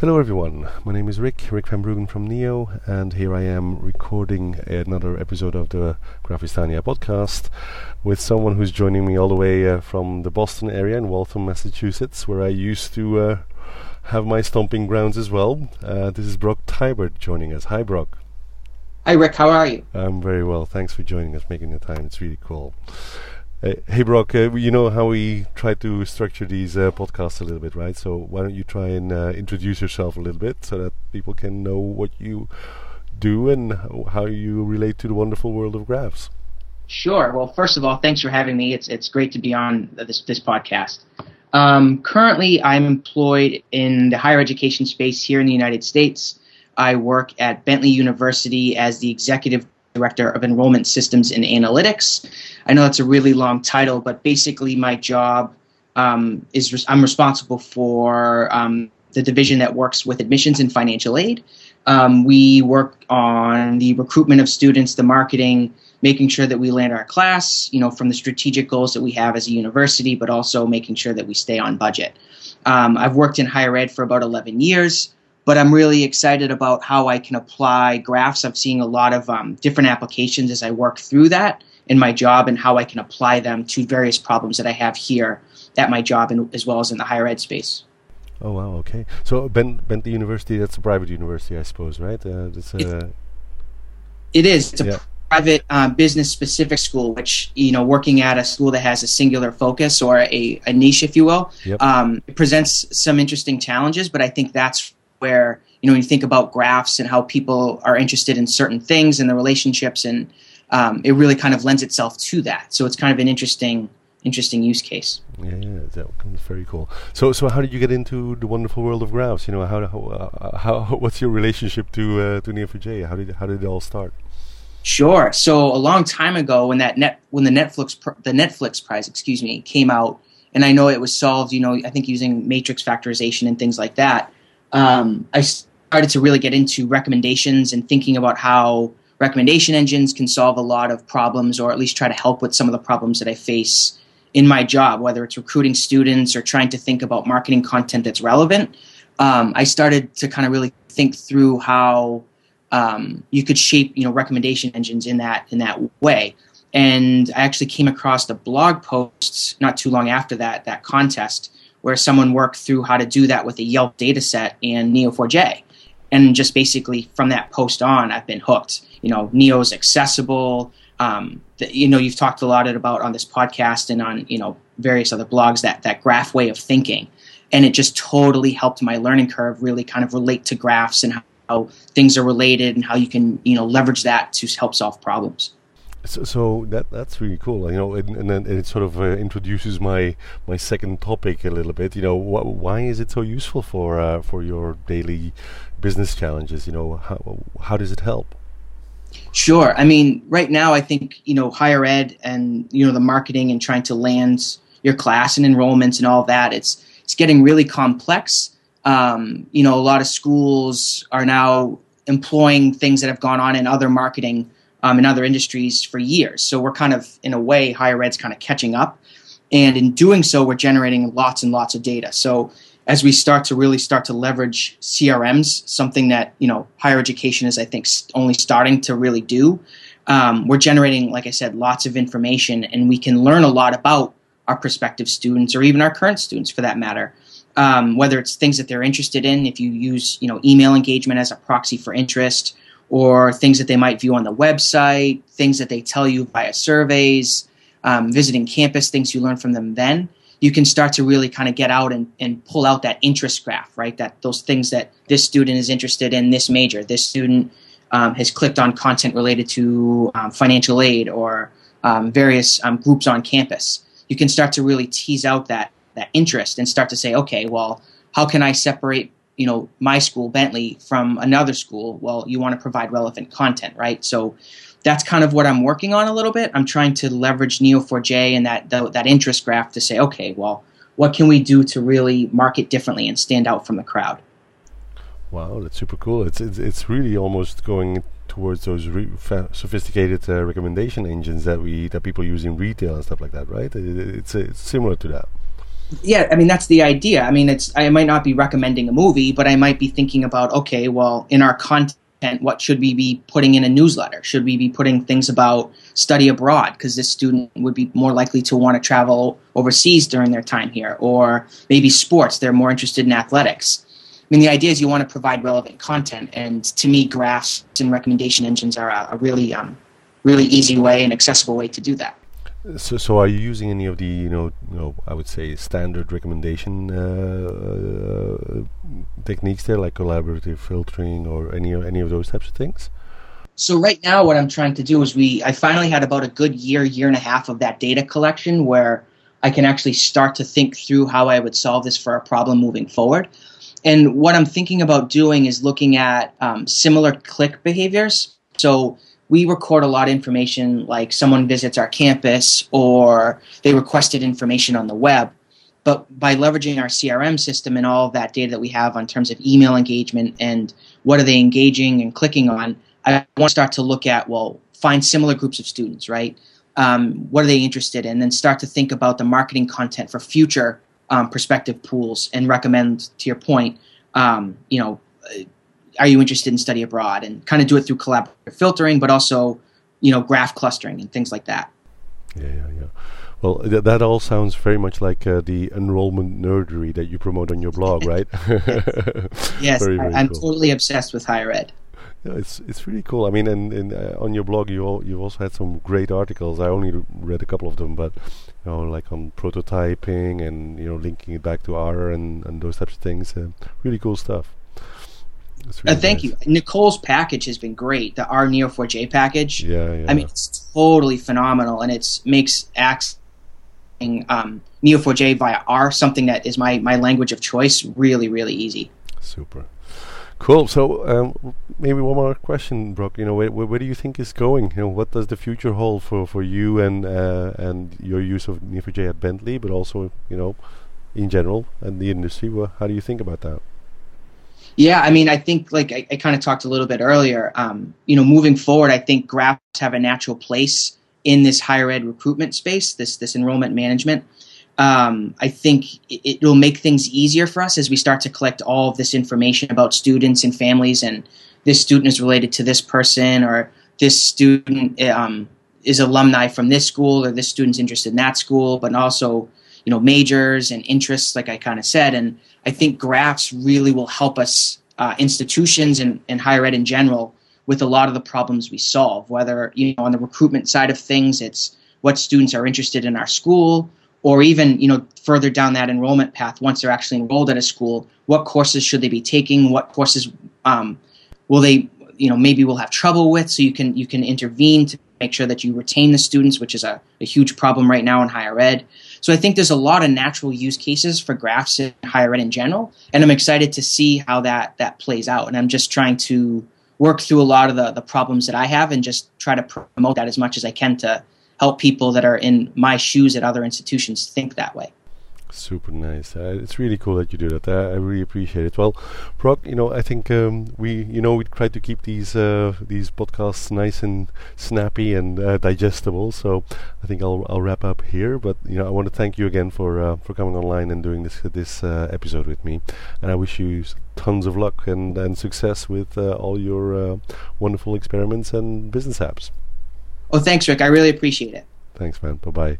Hello everyone, my name is Rik, Rik van Bruggen from Neo, and here I am recording another episode of the Graphistania podcast with someone who's joining me all the way uh, from the Boston area in Waltham, Massachusetts, where I used to uh, have my stomping grounds as well. Uh, this is Brock Tibert joining us. Hi Brock. Hi Rik, how are you? I'm very well, thanks for joining us, making the time, it's really cool. Hey Brock, uh, you know how we try to structure these uh, podcasts a little bit, right? So why don't you try and uh, introduce yourself a little bit so that people can know what you do and how you relate to the wonderful world of graphs? Sure. Well, first of all, thanks for having me. It's it's great to be on this this podcast. Um, currently, I'm employed in the higher education space here in the United States. I work at Bentley University as the executive director of enrollment systems and analytics. I know that's a really long title, but basically my job um, is I'm responsible for um, the division that works with admissions and financial aid. Um, we work on the recruitment of students, the marketing, making sure that we land our class, you know, from the strategic goals that we have as a university, but also making sure that we stay on budget. Um, I've worked in higher ed for about 11 years but I'm really excited about how I can apply graphs. I'm seeing a lot of um, different applications as I work through that in my job and how I can apply them to various problems that I have here at my job and as well as in the higher ed space. Oh wow, okay. So ben- Bentley University, that's a private university, I suppose, right? Uh, it's a it, is. It's a yeah. private uh, business specific school, which you know, working at a school that has a singular focus or a, a niche, if you will, yep. um, it presents some interesting challenges. But I think that's where you know when you think about graphs and how people are interested in certain things and the relationships and um, it really kind of lends itself to that. So it's kind of an interesting interesting use case. Yeah, yeah that's very cool. So so how did you get into the wonderful world of graphs? You know how how, uh, how what's your relationship to uh, to neo4j? How did how did it all start? Sure. So a long time ago when that net when the netflix pr- the netflix prize excuse me came out and i know it was solved you know i think using matrix factorization and things like that um, I started to really get into recommendations and thinking about how recommendation engines can solve a lot of problems or at least try to help with some of the problems that I face in my job, whether it's recruiting students or trying to think about marketing content that's relevant. Um, I started to kind of really think through how um, you could shape, you know, recommendation engines in that in that way. And I actually came across the blog posts not too long after that that contest where someone worked through how to do that with a Yelp data set and Neo4j. And just basically from that post on, I've been hooked. You know, Neo's accessible. Um, the, you know, you've talked a lot about on this podcast and on you know various other blogs that that graph way of thinking, and it just totally helped my learning curve really kind of relate to graphs and how, how things are related and how you can you know leverage that to help solve problems. So, so, that that's really cool. You know, and, and then it sort of uh, introduces my my second topic a little bit. You know, wh- why is it so useful for uh, for your daily business challenges? You know, how how does it help? Sure. I mean, right now, I think you know higher ed and you know the marketing and trying to land your class and enrollments and all that. It's it's getting really complex. Um, you know, a lot of schools are now employing things that have gone on in other marketing um, in other industries for years. So we're kind of, in a way, higher ed's kind of catching up. And in doing so, we're generating lots and lots of data. So as we start to really start to leverage CRMs, something that you know higher education is, I think, only starting to really do. Um, we're generating, like I said, lots of information, and we can learn a lot about our prospective students or even our current students, for that matter. Um, whether it's things that they're interested in, if you use you know email engagement as a proxy for interest, or things that they might view on the website, things that they tell you via surveys, um, visiting campus, things you learn from them then, you can start to really kind of get out and, and pull out that interest graph, right? That those things that this student is interested in this major, this student um, has clicked on content related to um, financial aid or um, various um, groups on campus. You can start to really tease out that that interest and start to say, okay, well, how can I separate you know my school bentley from another school well you want to provide relevant content right? So that's kind of what i'm working on a little bit. I'm trying to leverage neo4j and that the, that interest graph to say okay well what can we do to really market differently and stand out from the crowd? Wow that's super cool. It's it's, it's really almost going towards those re- sophisticated uh, recommendation engines that we that people use in retail and stuff like that right? It, it's, it's similar to that Yeah, I mean that's the idea. I mean, it's I might not be recommending a movie, but I might be thinking about okay, well, in our content, what should we be putting in a newsletter? Should we be putting things about study abroad because this student would be more likely to want to travel overseas during their time here, or maybe sports? They're more interested in athletics. I mean, the idea is you want to provide relevant content, and to me, graphs and recommendation engines are a, a really, um, really easy way and accessible way to do that. So, so are you using any of the, you know, you know I would say standard recommendation uh, uh, techniques there, like collaborative filtering or any any of those types of things? So right now, what I'm trying to do is we I finally had about a good year, year and a half of that data collection where I can actually start to think through how I would solve this for a problem moving forward. And what I'm thinking about doing is looking at um, similar click behaviors. So we record a lot of information like someone visits our campus or they requested information on the web. But by leveraging our CRM system and all of that data that we have on terms of email engagement and what are they engaging and clicking on, I want to start to look at, well, find similar groups of students, right? Um, what are they interested in? And start to think about the marketing content for future um, prospective pools and recommend, to your point, um, you know, are you interested in study abroad and kind of do it through collaborative filtering but also you know graph clustering and things like that yeah yeah yeah well th- that all sounds very much like uh, the enrollment nerdery that you promote on your blog right yes very, very I, am cool. totally obsessed with higher ed yeah, it's it's really cool. I mean, and, and uh, on your blog, you all, you've also had some great articles. I only read a couple of them, but you know, like on prototyping and you know, linking it back to R and, and those types of things. Uh, really cool stuff. Uh, thank you. Nicole's package has been great. The R Neo4j package. Yeah, yeah. I mean, it's totally phenomenal, and it makes accessing um, Neo4j via R something that is my my language of choice really, really easy. Super. Cool. So um, maybe one more question, Brock. You know, where, where, where, do you think is going? You know, what does the future hold for, for you and uh, and your use of Neo4j at Bentley, but also you know, in general and the industry? Well, how do you think about that? Yeah, I mean, I think like I, I kind of talked a little bit earlier. Um, you know, moving forward, I think graphs have a natural place in this higher ed recruitment space, this this enrollment management. Um, I think it, will make things easier for us as we start to collect all of this information about students and families, and this student is related to this person, or this student um, is alumni from this school, or this student's interested in that school, but also you know majors and interests, like I kind of said, and I think graphs really will help us uh, institutions and, and higher ed in general with a lot of the problems we solve. Whether you know on the recruitment side of things, it's what students are interested in our school, or even you know further down that enrollment path once they're actually enrolled at a school, what courses should they be taking? What courses um, will they you know maybe will have trouble with? So you can you can intervene to make sure that you retain the students, which is a, a huge problem right now in higher ed. So I think there's a lot of natural use cases for graphs in higher ed in general, and I'm excited to see how that that plays out. And I'm just trying to work through a lot of the the problems that I have and just try to promote that as much as I can to help people that are in my shoes at other institutions think that way. Super nice. Uh, it's really cool that you do that. Uh, I really appreciate it. Well, Brock, you know, I think um, we, you know, we try to keep these uh, these podcasts nice and snappy and uh, digestible. So I think I'll I'll wrap up here. But you know, I want to thank you again for uh, for coming online and doing this this uh, episode with me. And I wish you tons of luck and and success with all your wonderful experiments and business apps. Oh, thanks, Rik. I really appreciate it. Thanks, man. Bye bye.